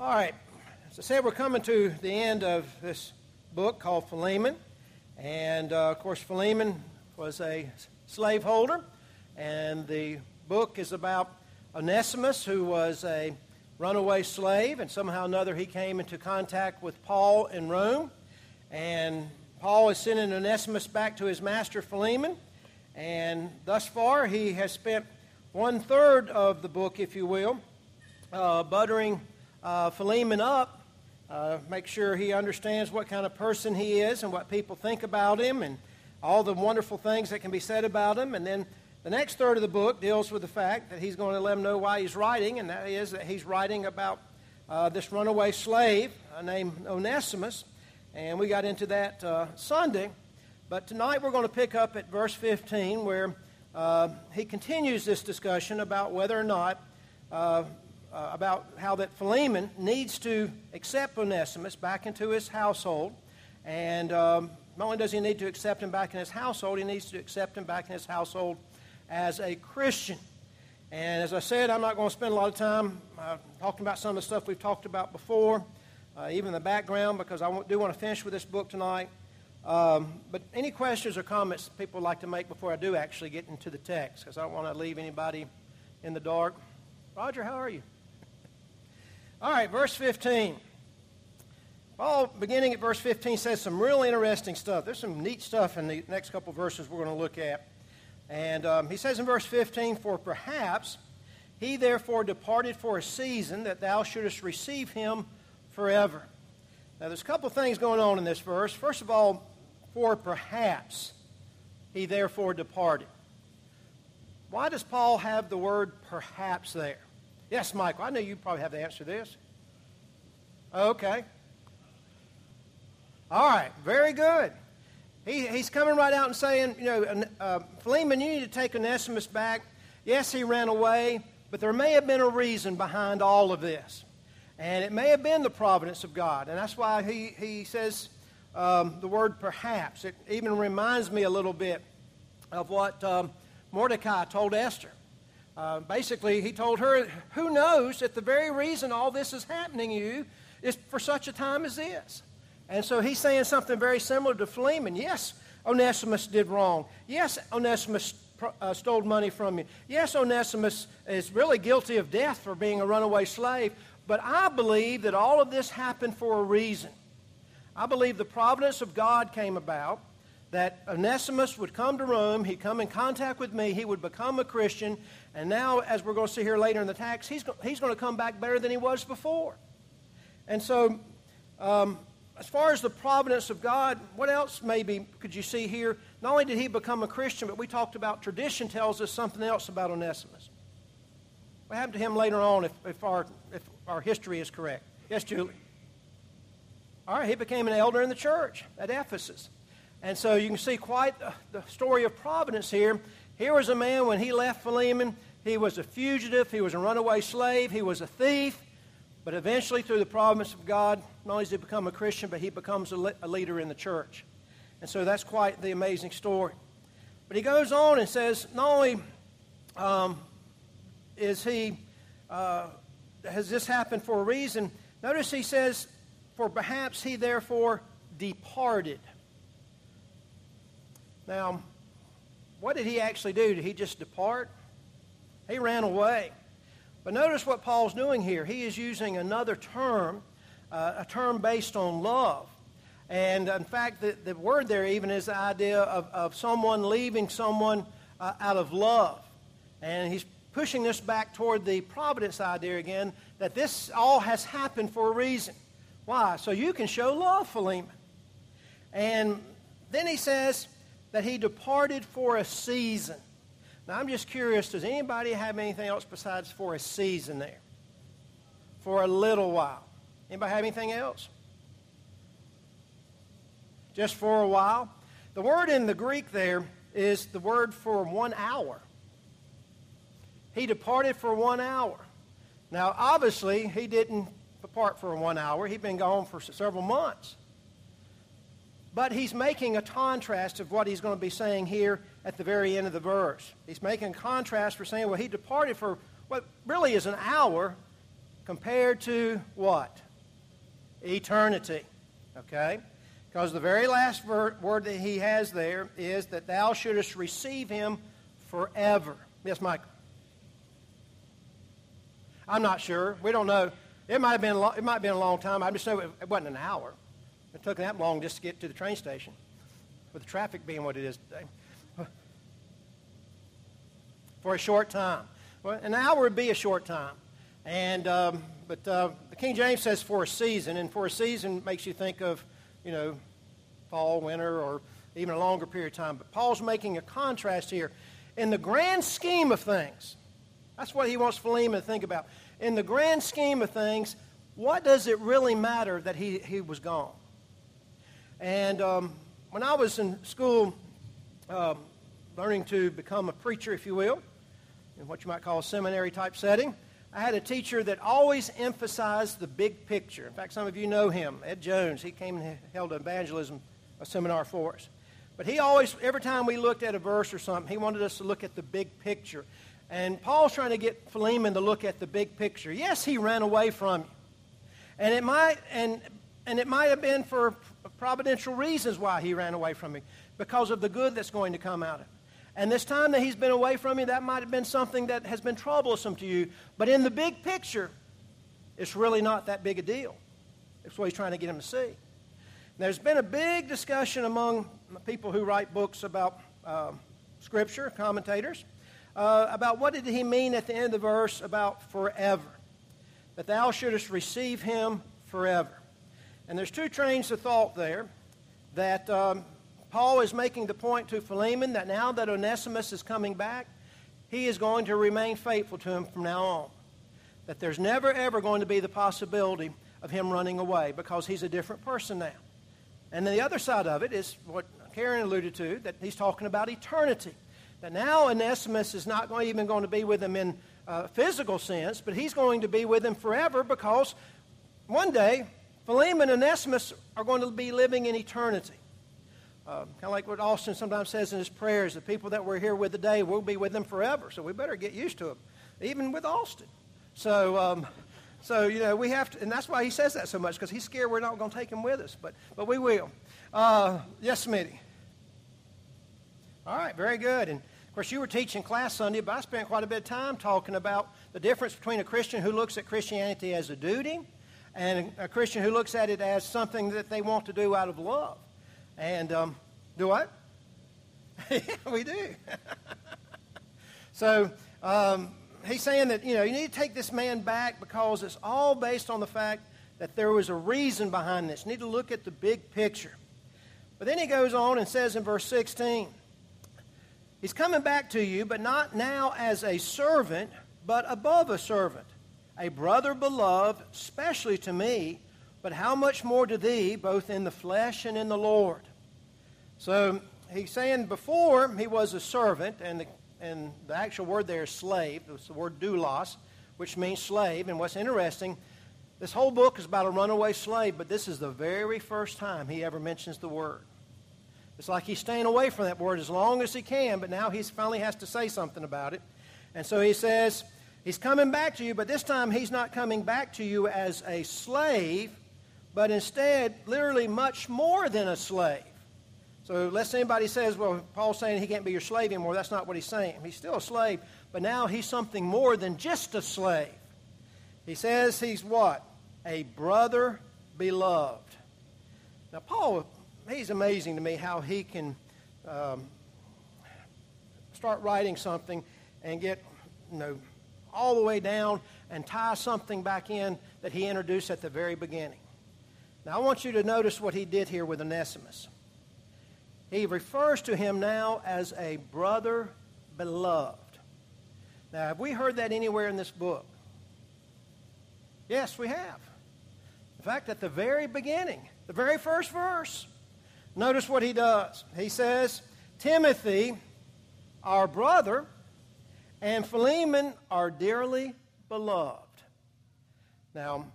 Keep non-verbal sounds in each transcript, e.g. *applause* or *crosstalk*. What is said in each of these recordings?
All right. As I said, we're coming to the end of this book called Philemon. And uh, of course, Philemon was a slaveholder. And the book is about Onesimus, who was a runaway slave. And somehow or another, he came into contact with Paul in Rome. And Paul is sending Onesimus back to his master Philemon. And thus far, he has spent one third of the book, if you will, uh, buttering uh, Philemon up, uh, make sure he understands what kind of person he is and what people think about him and all the wonderful things that can be said about him. And then the next third of the book deals with the fact that he's going to let him know why he's writing, and that is that he's writing about uh, this runaway slave uh, named Onesimus. And we got into that uh, Sunday. But tonight we're going to pick up at verse 15 where uh, he continues this discussion about whether or not uh, about how that Philemon needs to accept Onesimus back into his household. And um, not only does he need to accept him back in his household, he needs to accept him back in his household as a Christian. And as I said, I'm not going to spend a lot of time uh, talking about some of the stuff we've talked about before, uh, even the background, because I do want to finish with this book tonight. Um, but any questions or comments people would like to make before I do actually get into the text, because I don't want to leave anybody in the dark. Roger, how are you? All right, verse 15. Paul, beginning at verse 15, says some really interesting stuff. There's some neat stuff in the next couple verses we're going to look at. And um, he says in verse 15, For perhaps he therefore departed for a season that thou shouldest receive him forever. Now, there's a couple things going on in this verse. First of all, for perhaps he therefore departed. Why does Paul have the word perhaps there? Yes, Michael, I know you probably have the answer to this. Okay. All right, very good. He, he's coming right out and saying, you know, uh, Philemon, you need to take Onesimus back. Yes, he ran away, but there may have been a reason behind all of this. And it may have been the providence of God. And that's why he, he says um, the word perhaps. It even reminds me a little bit of what um, Mordecai told Esther. Uh, basically, he told her, Who knows that the very reason all this is happening to you is for such a time as this? And so he's saying something very similar to Philemon. Yes, Onesimus did wrong. Yes, Onesimus uh, stole money from you. Yes, Onesimus is really guilty of death for being a runaway slave. But I believe that all of this happened for a reason. I believe the providence of God came about that Onesimus would come to Rome, he'd come in contact with me, he would become a Christian, and now, as we're going to see here later in the text, he's, he's going to come back better than he was before. And so, um, as far as the providence of God, what else maybe could you see here? Not only did he become a Christian, but we talked about tradition tells us something else about Onesimus. What happened to him later on if, if, our, if our history is correct? Yes, Julie? All right, he became an elder in the church at Ephesus. And so you can see quite the story of providence here. Here was a man when he left Philemon, he was a fugitive, he was a runaway slave, he was a thief. But eventually, through the providence of God, not only does he become a Christian, but he becomes a, le- a leader in the church. And so that's quite the amazing story. But he goes on and says, not only um, is he, uh, has this happened for a reason, notice he says, for perhaps he therefore departed. Now, what did he actually do? Did he just depart? He ran away. But notice what Paul's doing here. He is using another term, uh, a term based on love. And in fact, the, the word there even is the idea of, of someone leaving someone uh, out of love. And he's pushing this back toward the providence idea again, that this all has happened for a reason. Why? So you can show love, Philemon. And then he says, that he departed for a season. Now, I'm just curious does anybody have anything else besides for a season there? For a little while. Anybody have anything else? Just for a while? The word in the Greek there is the word for one hour. He departed for one hour. Now, obviously, he didn't depart for one hour. He'd been gone for several months. But he's making a contrast of what he's going to be saying here at the very end of the verse. He's making a contrast for saying, well, he departed for what really is an hour compared to what? Eternity. Okay? Because the very last word that he has there is that thou shouldest receive him forever. Yes, Michael. I'm not sure. We don't know. It might have been, it might have been a long time. I just know it wasn't an hour. It took that long just to get to the train station, with the traffic being what it is today. For a short time. Well, an hour would be a short time. And, um, but uh, the King James says for a season, and for a season makes you think of, you know, fall, winter, or even a longer period of time. But Paul's making a contrast here. In the grand scheme of things, that's what he wants Philemon to think about. In the grand scheme of things, what does it really matter that he, he was gone? And um, when I was in school, um, learning to become a preacher, if you will, in what you might call a seminary type setting, I had a teacher that always emphasized the big picture. In fact, some of you know him, Ed Jones. He came and held an evangelism a seminar for us. But he always, every time we looked at a verse or something, he wanted us to look at the big picture. And Paul's trying to get Philemon to look at the big picture. Yes, he ran away from you. And it might, and, and it might have been for providential reasons why he ran away from me, because of the good that's going to come out of it. And this time that he's been away from you, that might have been something that has been troublesome to you. But in the big picture, it's really not that big a deal. That's what he's trying to get him to see. There's been a big discussion among people who write books about uh, Scripture, commentators, uh, about what did he mean at the end of the verse about forever. That thou shouldest receive him forever. And there's two trains of thought there that um, Paul is making the point to Philemon that now that Onesimus is coming back, he is going to remain faithful to him from now on. That there's never, ever going to be the possibility of him running away because he's a different person now. And then the other side of it is what Karen alluded to, that he's talking about eternity. That now Onesimus is not going, even going to be with him in a physical sense, but he's going to be with him forever because one day Philemon and Onesimus are going to be living in eternity. Uh, kind of like what Austin sometimes says in his prayers the people that we're here with today, we'll be with them forever. So we better get used to them, even with Austin. So, um, so, you know, we have to, and that's why he says that so much, because he's scared we're not going to take him with us. But, but we will. Uh, yes, Smitty. All right, very good. And of course, you were teaching class Sunday, but I spent quite a bit of time talking about the difference between a Christian who looks at Christianity as a duty and a Christian who looks at it as something that they want to do out of love. And um, do what? yeah, *laughs* we do. *laughs* so, um, he's saying that, you know, you need to take this man back because it's all based on the fact that there was a reason behind this. You need to look at the big picture. But then he goes on and says in verse 16, He's coming back to you, but not now as a servant, but above a servant, a brother beloved, especially to me, but how much more to thee, both in the flesh and in the Lord. So he's saying before he was a servant, and the and the actual word there is slave. It's the word doulos, which means slave. And what's interesting, this whole book is about a runaway slave, but this is the very first time he ever mentions the word. It's like he's staying away from that word as long as he can, but now he finally has to say something about it. And so he says, He's coming back to you, but this time he's not coming back to you as a slave, but instead, literally, much more than a slave. So unless anybody says, well, Paul's saying he can't be your slave anymore, that's not what he's saying. He's still a slave, but now he's something more than just a slave. He says he's what? A brother beloved. Now, Paul, he's amazing to me how he can um, start writing something and get, you know, all the way down and tie something back in that he introduced at the very beginning. Now, I want you to notice what he did here with Onesimus. He refers to him now as a brother beloved. Now, have we heard that anywhere in this book? Yes, we have. In fact, at the very beginning, the very first verse, notice what he does. He says, Timothy, our brother, and Philemon, are dearly beloved. Now,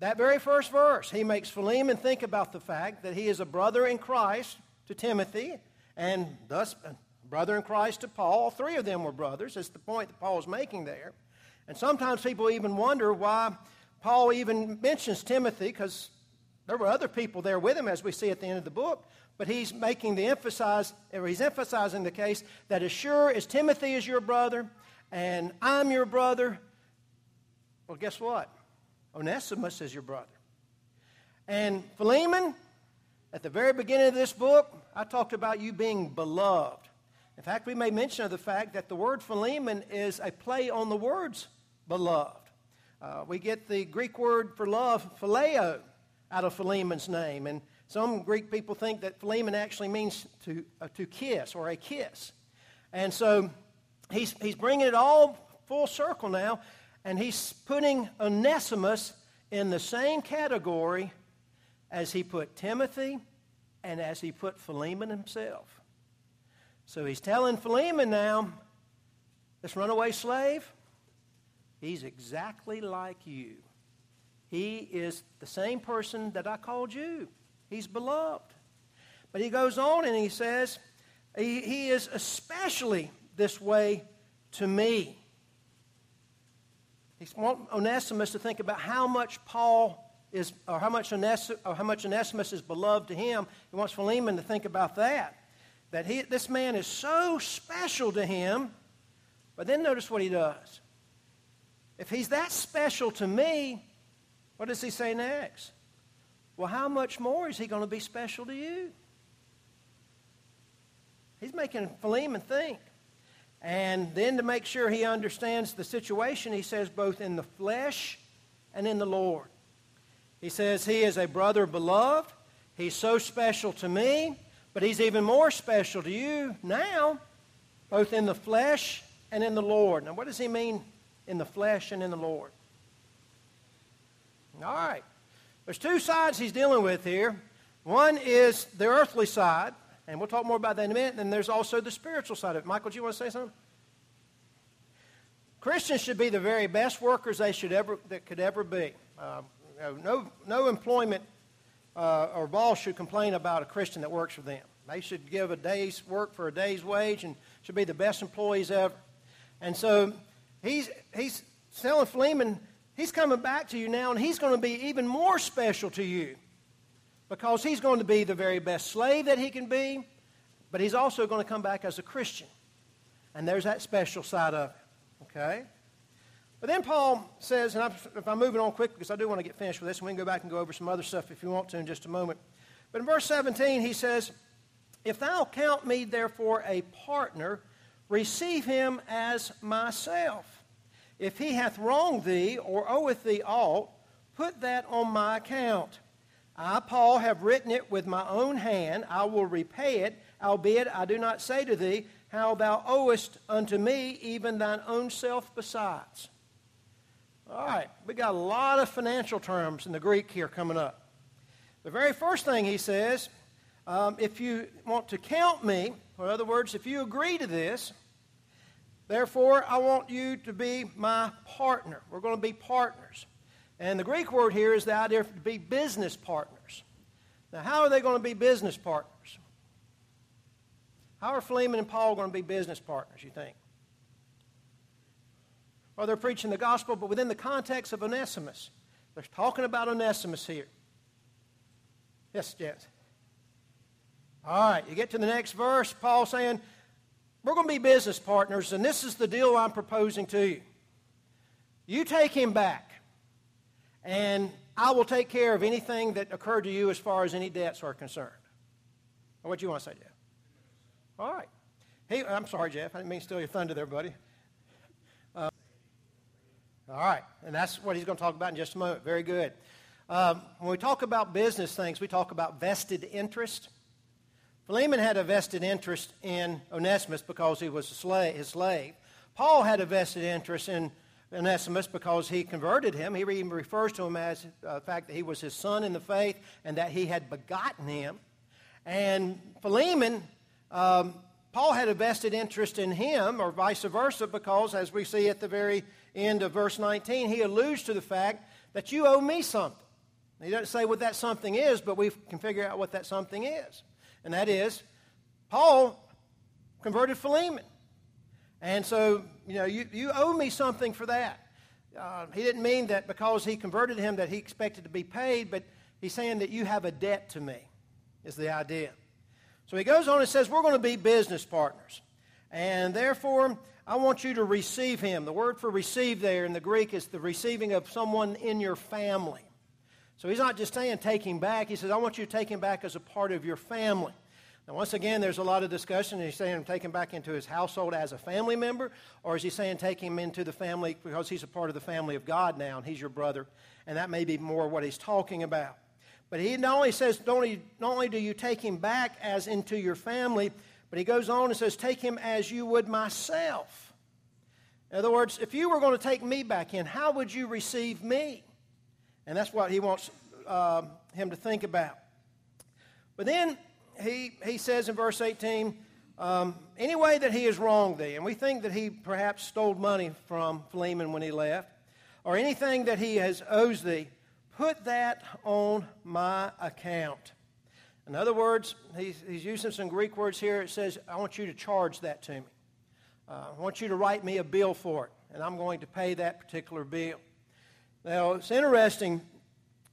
that very first verse, he makes Philemon think about the fact that he is a brother in Christ to Timothy, and thus uh, brother in Christ to Paul. All three of them were brothers. That's the point that Paul is making there. And sometimes people even wonder why Paul even mentions Timothy, because there were other people there with him, as we see at the end of the book. But he's making the emphasize, or he's emphasizing the case that as sure as Timothy is your brother and I'm your brother, well, guess what? Onesimus is your brother. And Philemon, at the very beginning of this book, I talked about you being beloved. In fact, we made mention of the fact that the word Philemon is a play on the words beloved. Uh, we get the Greek word for love, phileo, out of Philemon's name. And some Greek people think that Philemon actually means to, uh, to kiss or a kiss. And so he's, he's bringing it all full circle now, and he's putting Onesimus in the same category as he put Timothy and as he put Philemon himself. So he's telling Philemon now, this runaway slave, he's exactly like you. He is the same person that I called you. He's beloved. But he goes on and he says, he, he is especially this way to me. He wants Onesimus to think about how much Paul is, or how much, Ones, or how much Onesimus is beloved to him. He wants Philemon to think about that. That he, this man is so special to him. But then notice what he does. If he's that special to me, what does he say next? Well, how much more is he going to be special to you? He's making Philemon think. And then to make sure he understands the situation, he says, both in the flesh and in the Lord. He says, He is a brother beloved. He's so special to me, but He's even more special to you now, both in the flesh and in the Lord. Now, what does He mean in the flesh and in the Lord? All right. There's two sides He's dealing with here. One is the earthly side, and we'll talk more about that in a minute. And there's also the spiritual side of it. Michael, do you want to say something? Christians should be the very best workers they should ever that could ever be. Uh, no, no employment uh, or boss should complain about a Christian that works for them. They should give a day's work for a day's wage and should be the best employees ever. And so he's, he's telling Philemon, he's coming back to you now, and he's going to be even more special to you because he's going to be the very best slave that he can be, but he's also going to come back as a Christian. And there's that special side of it. Okay? But then Paul says, and if I'm moving on quick because I do want to get finished with this, and we can go back and go over some other stuff if you want to in just a moment. But in verse 17, he says, If thou count me therefore a partner, receive him as myself. If he hath wronged thee or oweth thee aught, put that on my account. I, Paul, have written it with my own hand. I will repay it, albeit I do not say to thee, How thou owest unto me even thine own self besides. All right, we got a lot of financial terms in the Greek here coming up. The very first thing he says, um, if you want to count me, or in other words, if you agree to this, therefore I want you to be my partner. We're going to be partners. And the Greek word here is the idea to be business partners. Now, how are they going to be business partners? How are Philemon and Paul going to be business partners, you think? or they're preaching the gospel, but within the context of Onesimus. They're talking about Onesimus here. Yes, yes. All right, you get to the next verse, Paul saying, We're going to be business partners, and this is the deal I'm proposing to you. You take him back, and I will take care of anything that occurred to you as far as any debts are concerned. What do you want to say, Jeff? All right. Hey, I'm sorry, Jeff. I didn't mean to steal your thunder there, buddy. All right, and that's what he's going to talk about in just a moment. Very good. Um, when we talk about business things, we talk about vested interest. Philemon had a vested interest in Onesimus because he was a slave, his slave. Paul had a vested interest in Onesimus because he converted him. He even refers to him as uh, the fact that he was his son in the faith and that he had begotten him. And Philemon, um, Paul had a vested interest in him, or vice versa, because as we see at the very end of verse 19, he alludes to the fact that you owe me something. He doesn't say what that something is, but we can figure out what that something is. And that is, Paul converted Philemon. And so, you know, you, you owe me something for that. uh, he didn't mean that because he converted him that he expected to be paid, but he's saying that you have a debt to me, is the idea. So he goes on and says, We're going to be business partners. And therefore, I want you to receive him. The word for receive there in the Greek is the receiving of someone in your family. So he's not just saying take him back. He says, I want you to take him back as a part of your family. Now, once again, there's a lot of discussion. Is he saying take him back into his household as a family member, or is he saying take him into the family because he's a part of the family of God now and he's your brother? And that may be more what he's talking about. But he not only says, not only, not only do you take him back as into your family, but he goes on and says, take him as you would myself. In other words, if you were going to take me back in, how would you receive me? And that's what he wants uh, him to think about. But then he, he says in verse 18, um, any way that he has wronged thee, and we think that he perhaps stole money from Philemon when he left, or anything that he has owes thee, put that on my account. In other words, he's, he's using some Greek words here. It says, I want you to charge that to me. Uh, I want you to write me a bill for it, and I'm going to pay that particular bill. Now, it's interesting.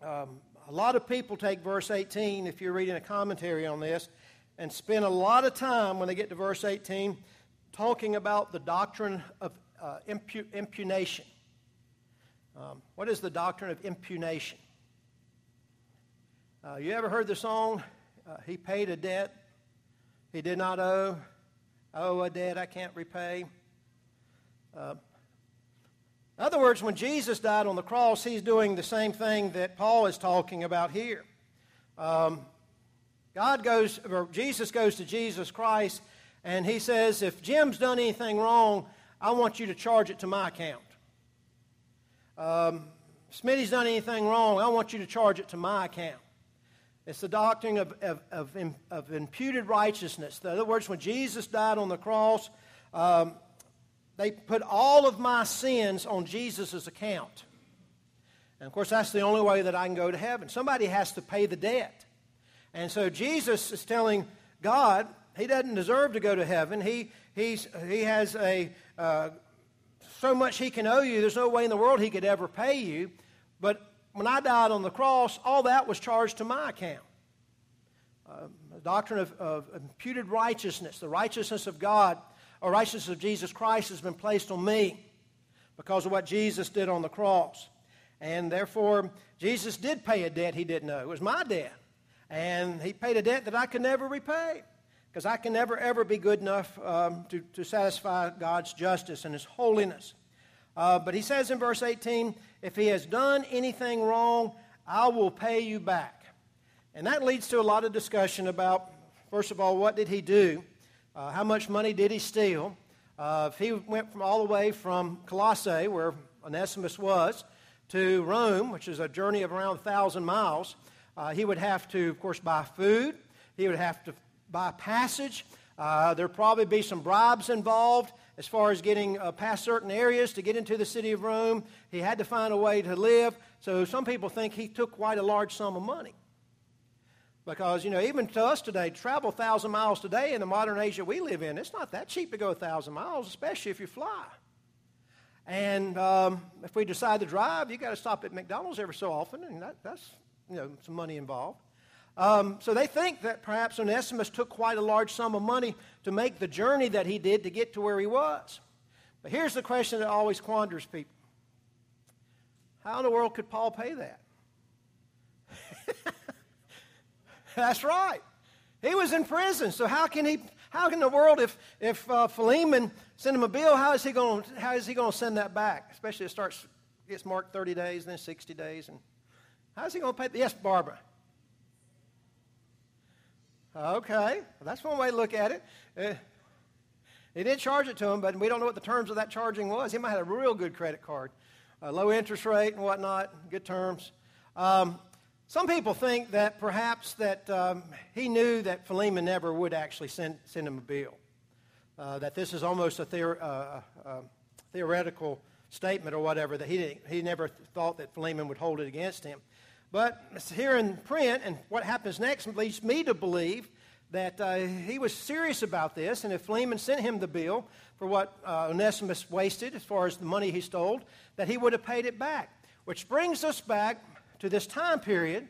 Um, a lot of people take verse 18, if you're reading a commentary on this, and spend a lot of time when they get to verse 18 talking about the doctrine of uh, impu- imputation. Um, what is the doctrine of imputation? Uh, you ever heard the song, uh, He paid a debt he did not owe? I owe a debt I can't repay. In other words, when Jesus died on the cross, he's doing the same thing that Paul is talking about here. Um, God goes, or Jesus goes to Jesus Christ, and he says, If Jim's done anything wrong, I want you to charge it to my account. Um, Smitty's done anything wrong, I want you to charge it to my account. It's the doctrine of, of, of, of imputed righteousness. In other words, when Jesus died on the cross, um, they put all of my sins on Jesus' account. And of course, that's the only way that I can go to heaven. Somebody has to pay the debt. And so Jesus is telling God he doesn't deserve to go to heaven. He, he's, he has a, uh, so much he can owe you, there's no way in the world he could ever pay you. But when I died on the cross, all that was charged to my account. Uh, the doctrine of, of imputed righteousness, the righteousness of God or righteousness of Jesus Christ has been placed on me because of what Jesus did on the cross. And therefore, Jesus did pay a debt he didn't know. It was my debt. And he paid a debt that I could never repay because I can never, ever be good enough um, to, to satisfy God's justice and his holiness. Uh, but he says in verse 18, if he has done anything wrong, I will pay you back. And that leads to a lot of discussion about, first of all, what did he do? Uh, how much money did he steal? Uh, if he went from all the way from Colossae, where Onesimus was, to Rome, which is a journey of around 1,000 miles, uh, he would have to, of course, buy food. He would have to buy passage. Uh, there'd probably be some bribes involved as far as getting uh, past certain areas to get into the city of Rome. He had to find a way to live. So some people think he took quite a large sum of money. Because, you know, even to us today, travel 1,000 miles today in the modern Asia we live in, it's not that cheap to go 1,000 miles, especially if you fly. And um, if we decide to drive, you got to stop at McDonald's every so often, and that, that's, you know, some money involved. Um, so they think that perhaps Onesimus took quite a large sum of money to make the journey that he did to get to where he was. But here's the question that always quanders people How in the world could Paul pay that? *laughs* That's right. He was in prison, so how can he? How in the world, if if uh, Philemon sent him a bill, how is he going? How is he going to send that back? Especially it starts gets marked 30 days, and then 60 days, and how is he going to pay? The yes, Barbara. Okay, well, that's one way to look at it. Uh, he did charge it to him, but we don't know what the terms of that charging was. He might have a real good credit card, a low interest rate and whatnot, good terms. Um, some people think that perhaps that um, he knew that Philemon never would actually send, send him a bill. Uh, that this is almost a theor- uh, uh, theoretical statement or whatever, that he, he never thought that Philemon would hold it against him. But it's here in print, and what happens next leads me to believe that uh, he was serious about this, and if Philemon sent him the bill for what uh, Onesimus wasted as far as the money he stole, that he would have paid it back. Which brings us back to this time period.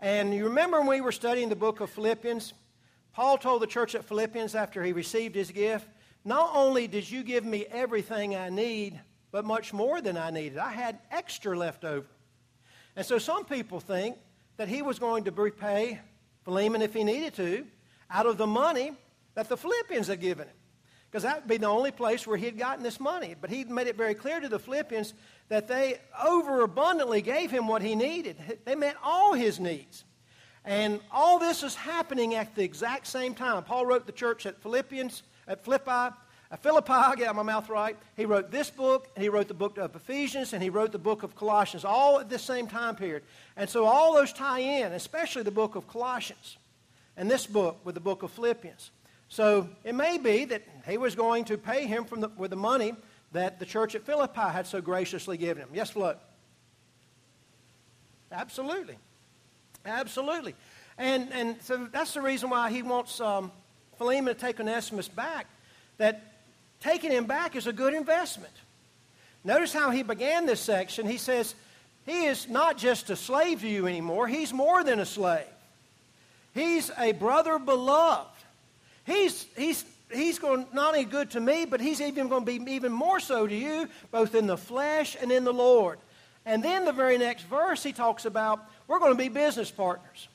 And you remember when we were studying the book of Philippians? Paul told the church at Philippians after he received his gift, Not only did you give me everything I need, but much more than I needed. I had extra left over. And so some people think that he was going to repay Philemon if he needed to out of the money that the Philippians had given him. Because that would be the only place where he had gotten this money. But he made it very clear to the Philippians that they overabundantly gave him what he needed. They met all his needs. And all this is happening at the exact same time. Paul wrote the church at Philippians, at Philippi, at Philippi, I get my mouth right. He wrote this book, and he wrote the book of Ephesians, and he wrote the book of Colossians, all at the same time period. And so all those tie in, especially the book of Colossians, and this book with the book of Philippians. So it may be that he was going to pay him from the, with the money that the church at Philippi had so graciously given him. Yes, Flo? Absolutely. Absolutely. And, and so that's the reason why he wants um, Philemon to take Onesimus back, that taking him back is a good investment. Notice how he began this section. He says, He is not just a slave to you anymore, he's more than a slave. He's a brother beloved. He's, he's, he's going not only good to me, but he's even going to be even more so to you, both in the flesh and in the Lord. And then the very next verse, he talks about we're going to be business partners.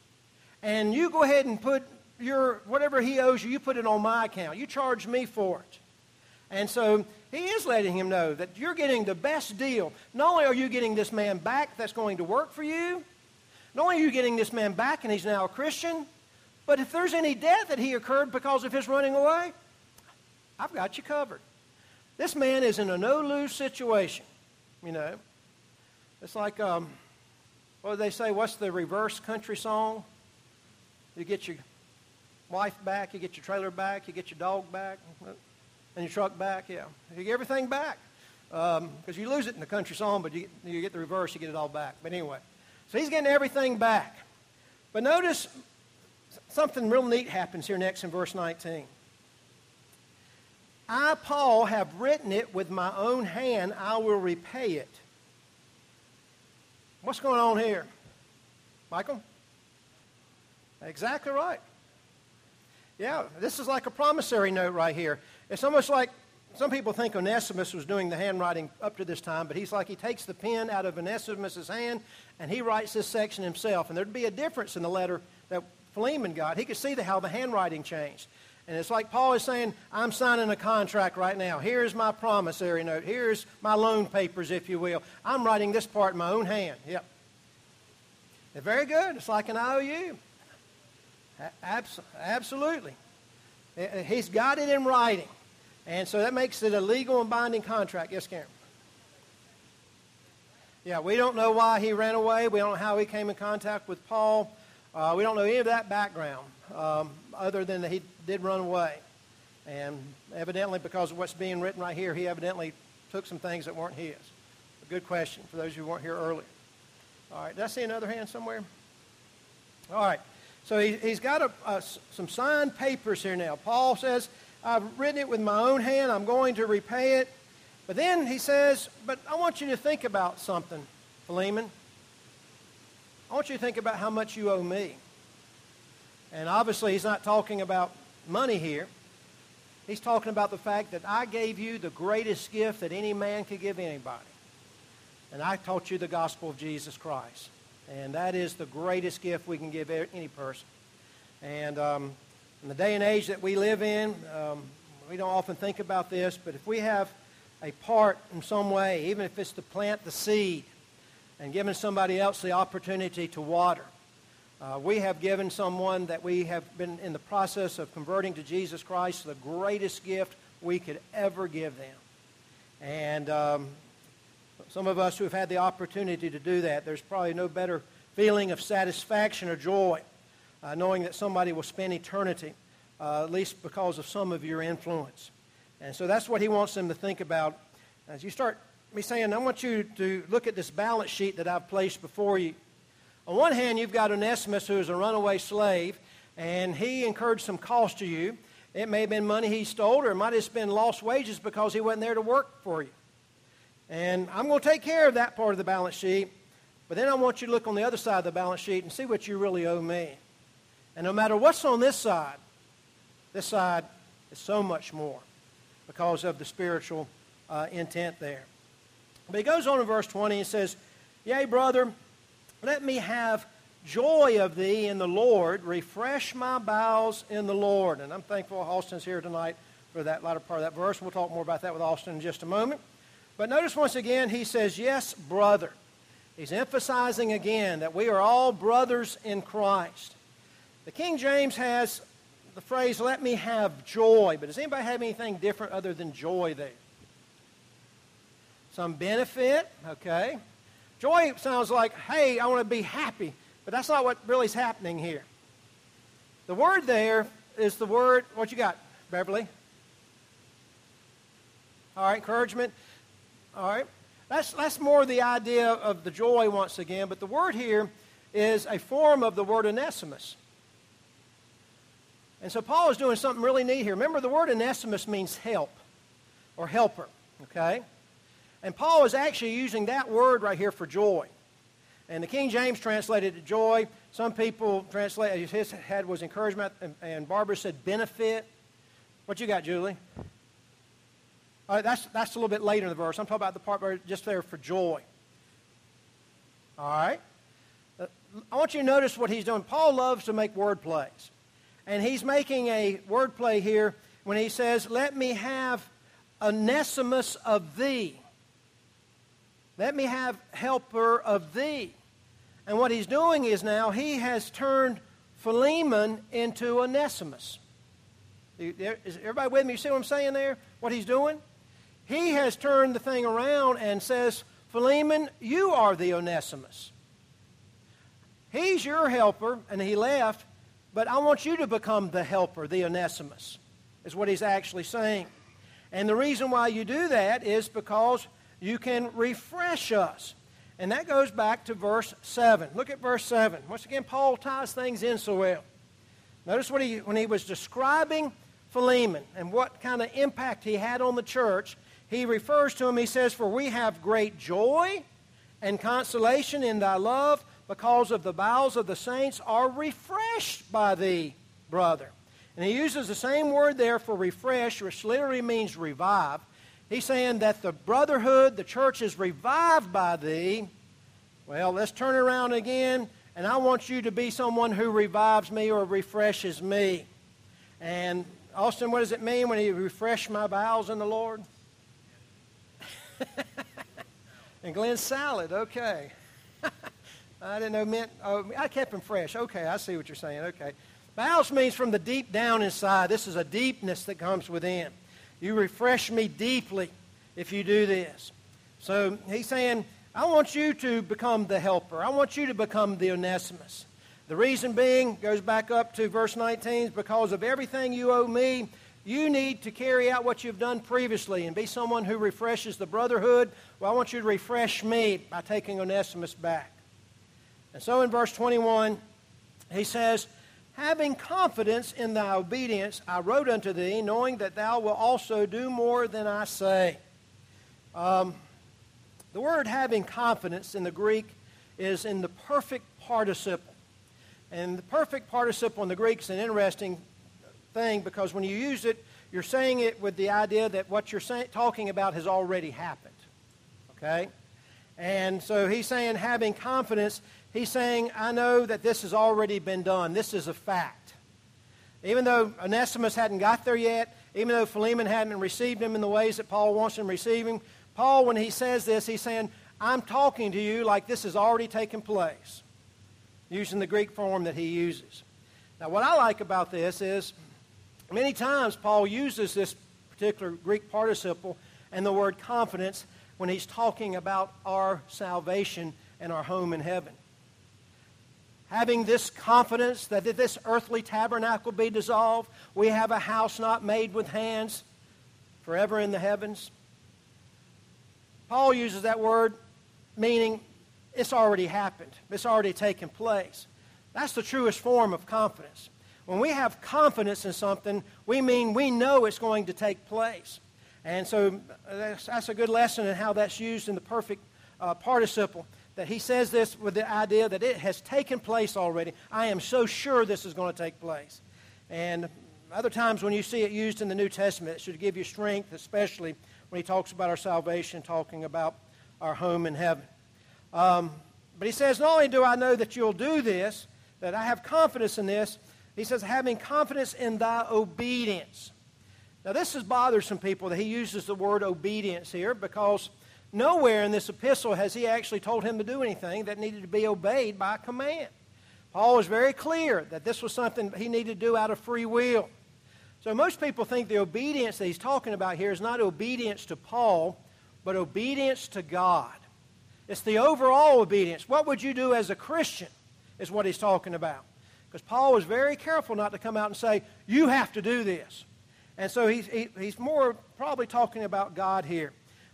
And you go ahead and put your, whatever he owes you, you put it on my account. You charge me for it. And so he is letting him know that you're getting the best deal. Not only are you getting this man back that's going to work for you, not only are you getting this man back and he's now a Christian, but if there's any debt that he incurred because of his running away, I've got you covered. This man is in a no lose situation, you know. It's like, um, what do they say? What's the reverse country song? You get your wife back, you get your trailer back, you get your dog back, and your truck back. Yeah, you get everything back because um, you lose it in the country song, but you, you get the reverse, you get it all back. But anyway, so he's getting everything back. But notice something real neat happens here next in verse 19. I, Paul, have written it with my own hand. I will repay it. What's going on here? Michael? Exactly right. Yeah, this is like a promissory note right here. It's almost like some people think Onesimus was doing the handwriting up to this time, but he's like he takes the pen out of Onesimus's hand and he writes this section himself. And there'd be a difference in the letter that Philemon got. He could see the, how the handwriting changed. And it's like Paul is saying, I'm signing a contract right now. Here's my promissory note. Here's my loan papers, if you will. I'm writing this part in my own hand. Yep. They're very good. It's like an IOU. Abs- absolutely. He's got it in writing. And so that makes it a legal and binding contract. Yes, Karen? Yeah, we don't know why he ran away. We don't know how he came in contact with Paul. Uh, we don't know any of that background um, other than that he did run away. And evidently, because of what's being written right here, he evidently took some things that weren't his. A good question for those who weren't here earlier. All right, did I see another hand somewhere? All right, so he, has got a, a, some signed papers here now. Paul says, I've written it with my own hand. I'm going to repay it. But then he says, But I want you to think about something, Philemon. I want you to think about how much you owe me. And obviously, he's not talking about money here. He's talking about the fact that I gave you the greatest gift that any man could give anybody. And I taught you the gospel of Jesus Christ. And that is the greatest gift we can give any person. And um, in the day and age that we live in, um, we don't often think about this, but if we have a part in some way, even if it's to plant the seed and giving somebody else the opportunity to water, uh, we have given someone that we have been in the process of converting to Jesus Christ the greatest gift we could ever give them. And um, some of us who have had the opportunity to do that, there's probably no better feeling of satisfaction or joy uh, knowing that somebody will spend eternity, uh, at least because of some of your influence. And so that's what he wants them to think about. As you start me saying, I want you to look at this balance sheet that I've placed before you. On one hand, you've got Onesimus, who is a runaway slave, and he incurred some cost to you. It may have been money he stole, or it might have been lost wages because he wasn't there to work for you. And I'm going to take care of that part of the balance sheet, but then I want you to look on the other side of the balance sheet and see what you really owe me. And no matter what's on this side, this side is so much more because of the spiritual uh, intent there. But he goes on in verse 20 and says, Yea, brother, let me have joy of thee in the Lord. Refresh my bowels in the Lord. And I'm thankful Austin's here tonight for that latter part of that verse. We'll talk more about that with Austin in just a moment. But notice once again, he says, Yes, brother. He's emphasizing again that we are all brothers in Christ. The King James has the phrase, let me have joy. But does anybody have anything different other than joy there? Some benefit, okay. Joy sounds like, hey, I want to be happy. But that's not what really is happening here. The word there is the word, what you got, Beverly? All right, encouragement. All right. That's, that's more the idea of the joy once again, but the word here is a form of the word onesimus. And so Paul is doing something really neat here. Remember, the word onesimus means help or helper, okay? And Paul is actually using that word right here for joy. And the King James translated it joy. Some people translate his head was encouragement, and, and Barbara said benefit. What you got, Julie? Right, that's, that's a little bit later in the verse. I'm talking about the part where just there for joy. All right? Uh, I want you to notice what he's doing. Paul loves to make word plays. And he's making a word play here when he says, Let me have Onesimus of thee. Let me have helper of thee. And what he's doing is now he has turned Philemon into Onesimus. Is everybody with me? You see what I'm saying there? What he's doing? He has turned the thing around and says, Philemon, you are the Onesimus. He's your helper, and he left, but I want you to become the helper, the Onesimus, is what he's actually saying. And the reason why you do that is because you can refresh us. And that goes back to verse 7. Look at verse 7. Once again, Paul ties things in so well. Notice what he, when he was describing Philemon and what kind of impact he had on the church, he refers to him, he says, For we have great joy and consolation in thy love because of the bowels of the saints are refreshed by thee, brother. And he uses the same word there for refresh, which literally means revive. He's saying that the brotherhood, the church is revived by thee. Well, let's turn around again, and I want you to be someone who revives me or refreshes me. And Austin, what does it mean when he refreshed my bowels in the Lord? *laughs* and Glenn salad, okay. *laughs* I didn't know meant, oh, I kept them fresh. Okay, I see what you're saying. Okay. Bowels means from the deep down inside. This is a deepness that comes within. You refresh me deeply if you do this. So he's saying, I want you to become the helper. I want you to become the Onesimus. The reason being, goes back up to verse 19, is because of everything you owe me, you need to carry out what you've done previously and be someone who refreshes the brotherhood. Well, I want you to refresh me by taking Onesimus back. And so in verse 21, he says, Having confidence in thy obedience, I wrote unto thee, knowing that thou wilt also do more than I say. Um, the word having confidence in the Greek is in the perfect participle. And the perfect participle in the Greek is an interesting thing because when you use it, you're saying it with the idea that what you're say, talking about has already happened. Okay? And so he's saying having confidence He's saying, I know that this has already been done. This is a fact. Even though Onesimus hadn't got there yet, even though Philemon hadn't received him in the ways that Paul wants him to receive him, Paul, when he says this, he's saying, I'm talking to you like this has already taken place, using the Greek form that he uses. Now, what I like about this is many times Paul uses this particular Greek participle and the word confidence when he's talking about our salvation and our home in heaven having this confidence that this earthly tabernacle be dissolved, we have a house not made with hands forever in the heavens. Paul uses that word meaning it's already happened, it's already taken place. That's the truest form of confidence. When we have confidence in something, we mean we know it's going to take place. And so uh, that's, that's a good lesson in how that's used in the perfect uh, participle. That he says this with the idea that it has taken place already. I am so sure this is going to take place. And other times when you see it used in the New Testament, it should give you strength, especially when he talks about our salvation, talking about our home in heaven. Um, but he says, Not only do I know that you'll do this, that I have confidence in this, he says, having confidence in thy obedience. Now, this has bothered some people that he uses the word obedience here because nowhere in this epistle has he actually told him to do anything that needed to be obeyed by command. Paul was very clear that this was something he needed to do out of free will. So most people think the obedience that he's talking about here is not obedience to Paul, but obedience to God. It's the overall obedience. What would you do as a Christian is what he's talking about. Because Paul was very careful not to come out and say, you have to do this. And so he's, he, he's more probably talking about God here.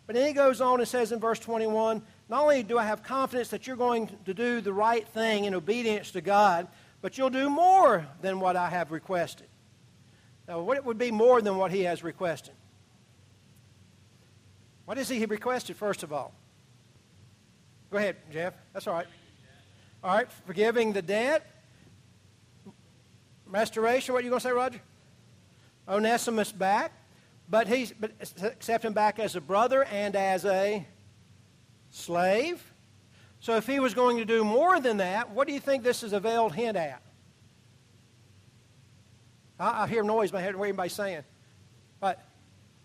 But then he goes on and says in verse 21, not only do I have confidence that you're going to do the right thing in obedience to God, but you'll do more than what I have requested. Now, what would be more than what he has requested? What is he requested, first of all? Go ahead, Jeff. That's all right. All right, forgiving the debt. Restoration, what are you going to say, Roger? Onesimus back. But he's but accept him back as a brother and as a slave. So if he was going to do more than that, what do you think this is a veiled hint at? I, I hear noise, but I hear what anybody's saying. But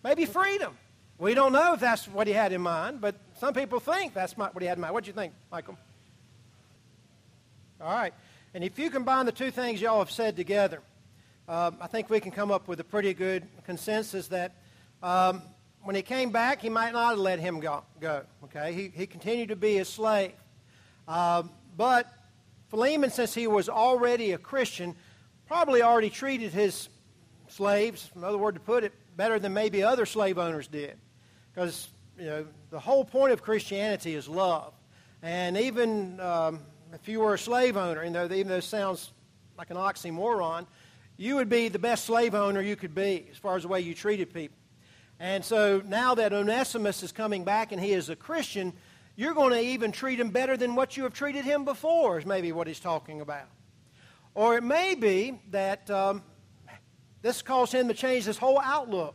maybe freedom. We don't know if that's what he had in mind, but some people think that's what he had in mind. What do you think, Michael? All right. And if you combine the two things y'all have said together, um, I think we can come up with a pretty good consensus that um, when he came back, he might not have let him go. go okay, he, he continued to be a slave. Um, but Philemon, since he was already a Christian, probably already treated his slaves, another word to put it, better than maybe other slave owners did. Because, you know, the whole point of Christianity is love. And even um, if you were a slave owner, you know, even though it sounds like an oxymoron, you would be the best slave owner you could be as far as the way you treated people. And so now that Onesimus is coming back and he is a Christian, you're going to even treat him better than what you have treated him before, is maybe what he's talking about. Or it may be that um, this caused him to change his whole outlook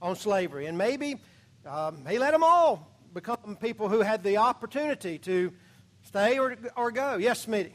on slavery. And maybe um, he let them all become people who had the opportunity to stay or, or go. Yes, Smitty.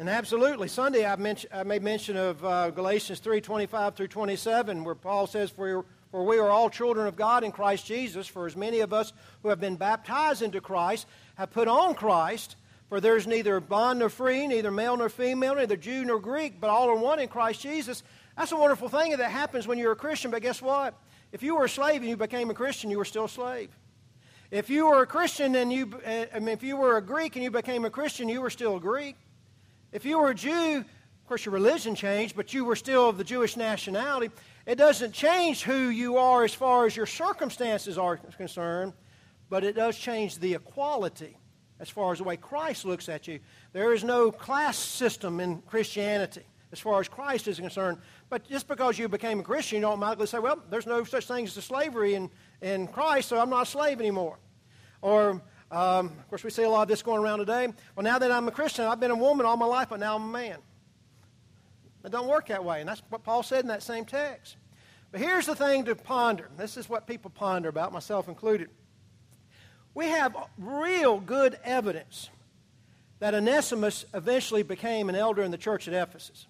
And absolutely, Sunday I, mention, I made mention of uh, Galatians 3 25 through 27, where Paul says, for, for we are all children of God in Christ Jesus, for as many of us who have been baptized into Christ have put on Christ. For there's neither bond nor free, neither male nor female, neither Jew nor Greek, but all are one in Christ Jesus. That's a wonderful thing that happens when you're a Christian, but guess what? If you were a slave and you became a Christian, you were still a slave. If you were a Christian and you, uh, I mean, if you were a Greek and you became a Christian, you were still a Greek. If you were a Jew, of course your religion changed, but you were still of the Jewish nationality. It doesn't change who you are as far as your circumstances are concerned, but it does change the equality as far as the way Christ looks at you. There is no class system in Christianity as far as Christ is concerned. But just because you became a Christian, you don't automatically say, well, there's no such thing as slavery in, in Christ, so I'm not a slave anymore. Or um, of course, we see a lot of this going around today. Well, now that I'm a Christian, I've been a woman all my life, but now I'm a man. It don't work that way, and that's what Paul said in that same text. But here's the thing to ponder. This is what people ponder about, myself included. We have real good evidence that Onesimus eventually became an elder in the church at Ephesus.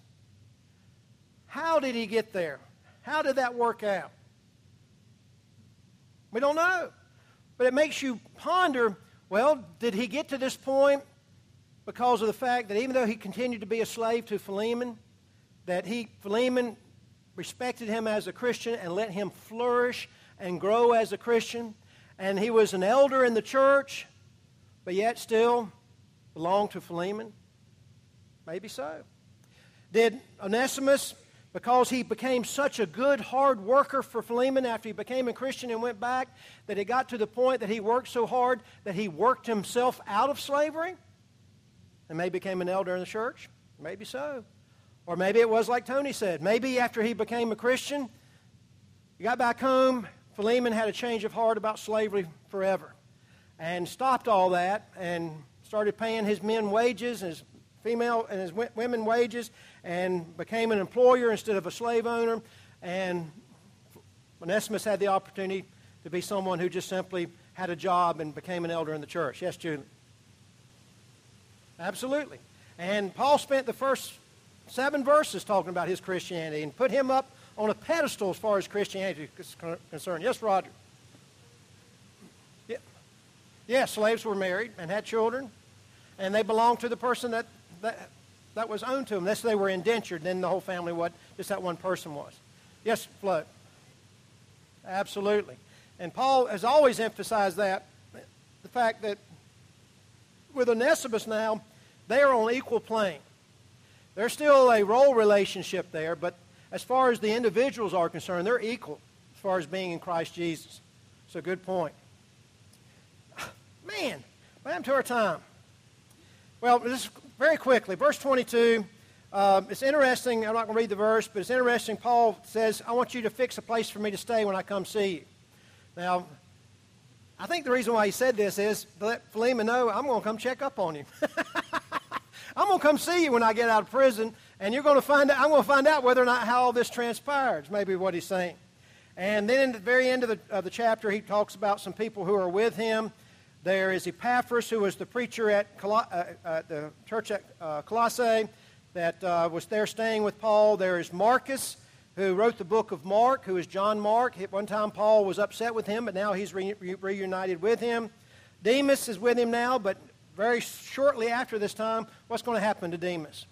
How did he get there? How did that work out? We don't know. But it makes you ponder well, did he get to this point because of the fact that even though he continued to be a slave to Philemon, that he, Philemon respected him as a Christian and let him flourish and grow as a Christian? And he was an elder in the church, but yet still belonged to Philemon? Maybe so. Did Onesimus because he became such a good, hard worker for Philemon after he became a Christian and went back, that it got to the point that he worked so hard that he worked himself out of slavery and maybe became an elder in the church. Maybe so. Or maybe it was like Tony said. Maybe after he became a Christian, he got back home, Philemon had a change of heart about slavery forever and stopped all that and started paying his men wages and his female and his women wages and became an employer instead of a slave owner. And Onesimus had the opportunity to be someone who just simply had a job and became an elder in the church. Yes, Julie? Absolutely. And Paul spent the first seven verses talking about his Christianity and put him up on a pedestal as far as Christianity is concerned. Yes, Roger? Yeah. yeah, slaves were married and had children, and they belonged to the person that, that, that was owned to them. Unless they were indentured, then the whole family what just that one person was. Yes, Flo. Absolutely. And Paul has always emphasized that, the fact that with Onesimus now, they are on equal plane. There's still a role relationship there, but as far as the individuals are concerned, they're equal as far as being in Christ Jesus. A good point. *sighs* Man, happened to our time? Well, just very quickly, verse 22. Um, it's interesting. I'm not going to read the verse, but it's interesting. Paul says, I want you to fix a place for me to stay when I come see you. Now, I think the reason why he said this is let Philemon know I'm going to come check up on you. *laughs* I'm going to come see you when I get out of prison, and you're going to find out, I'm going to find out whether or not how all this transpires, maybe what he's saying. And then in the very end of the, of the chapter, he talks about some people who are with him. There is Epaphras, who was the preacher at, Col- uh, at the church at uh, Colossae that uh, was there staying with Paul. There is Marcus, who wrote the book of Mark, who is John Mark. At one time, Paul was upset with him, but now he's re- re- reunited with him. Demas is with him now, but very shortly after this time, what's going to happen to Demas?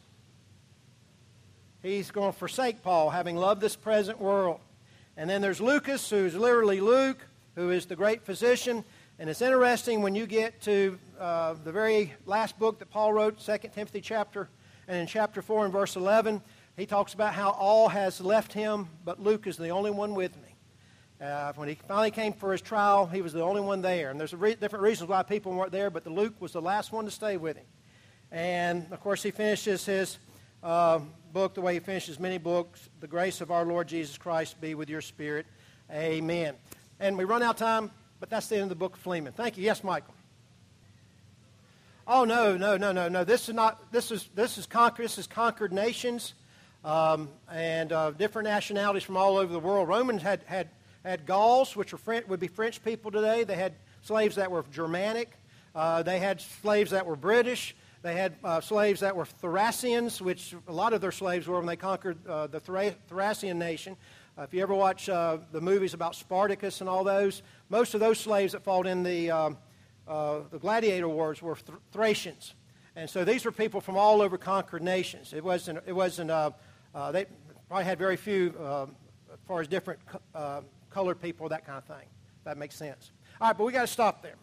He's going to forsake Paul, having loved this present world. And then there's Lucas, who's literally Luke, who is the great physician. And it's interesting when you get to uh, the very last book that Paul wrote, 2 Timothy chapter, and in chapter 4 and verse 11, he talks about how all has left him, but Luke is the only one with me. Uh, when he finally came for his trial, he was the only one there. And there's re- different reasons why people weren't there, but the Luke was the last one to stay with him. And of course, he finishes his uh, book the way he finishes many books. The grace of our Lord Jesus Christ be with your spirit. Amen. And we run out of time, but that's the end of the book of Philemon. Thank you. Yes, Michael. Oh no, no, no, no, no. This is not. This is this is conquered. This is conquered nations, um, and uh, different nationalities from all over the world. Romans had had had Gauls, which French, would be French people today. They had slaves that were Germanic. Uh, they had slaves that were British. They had uh, slaves that were Thracians, which a lot of their slaves were when they conquered uh, the Thra- Thracian nation. Uh, if you ever watch uh, the movies about Spartacus and all those, most of those slaves that fought in the, um, uh, the gladiator wars were Th- Thracians. And so these were people from all over conquered nations. It wasn't, it wasn't they probably had very few as far as different colored people, that kind of thing. That makes sense. All right, but we got to stop there.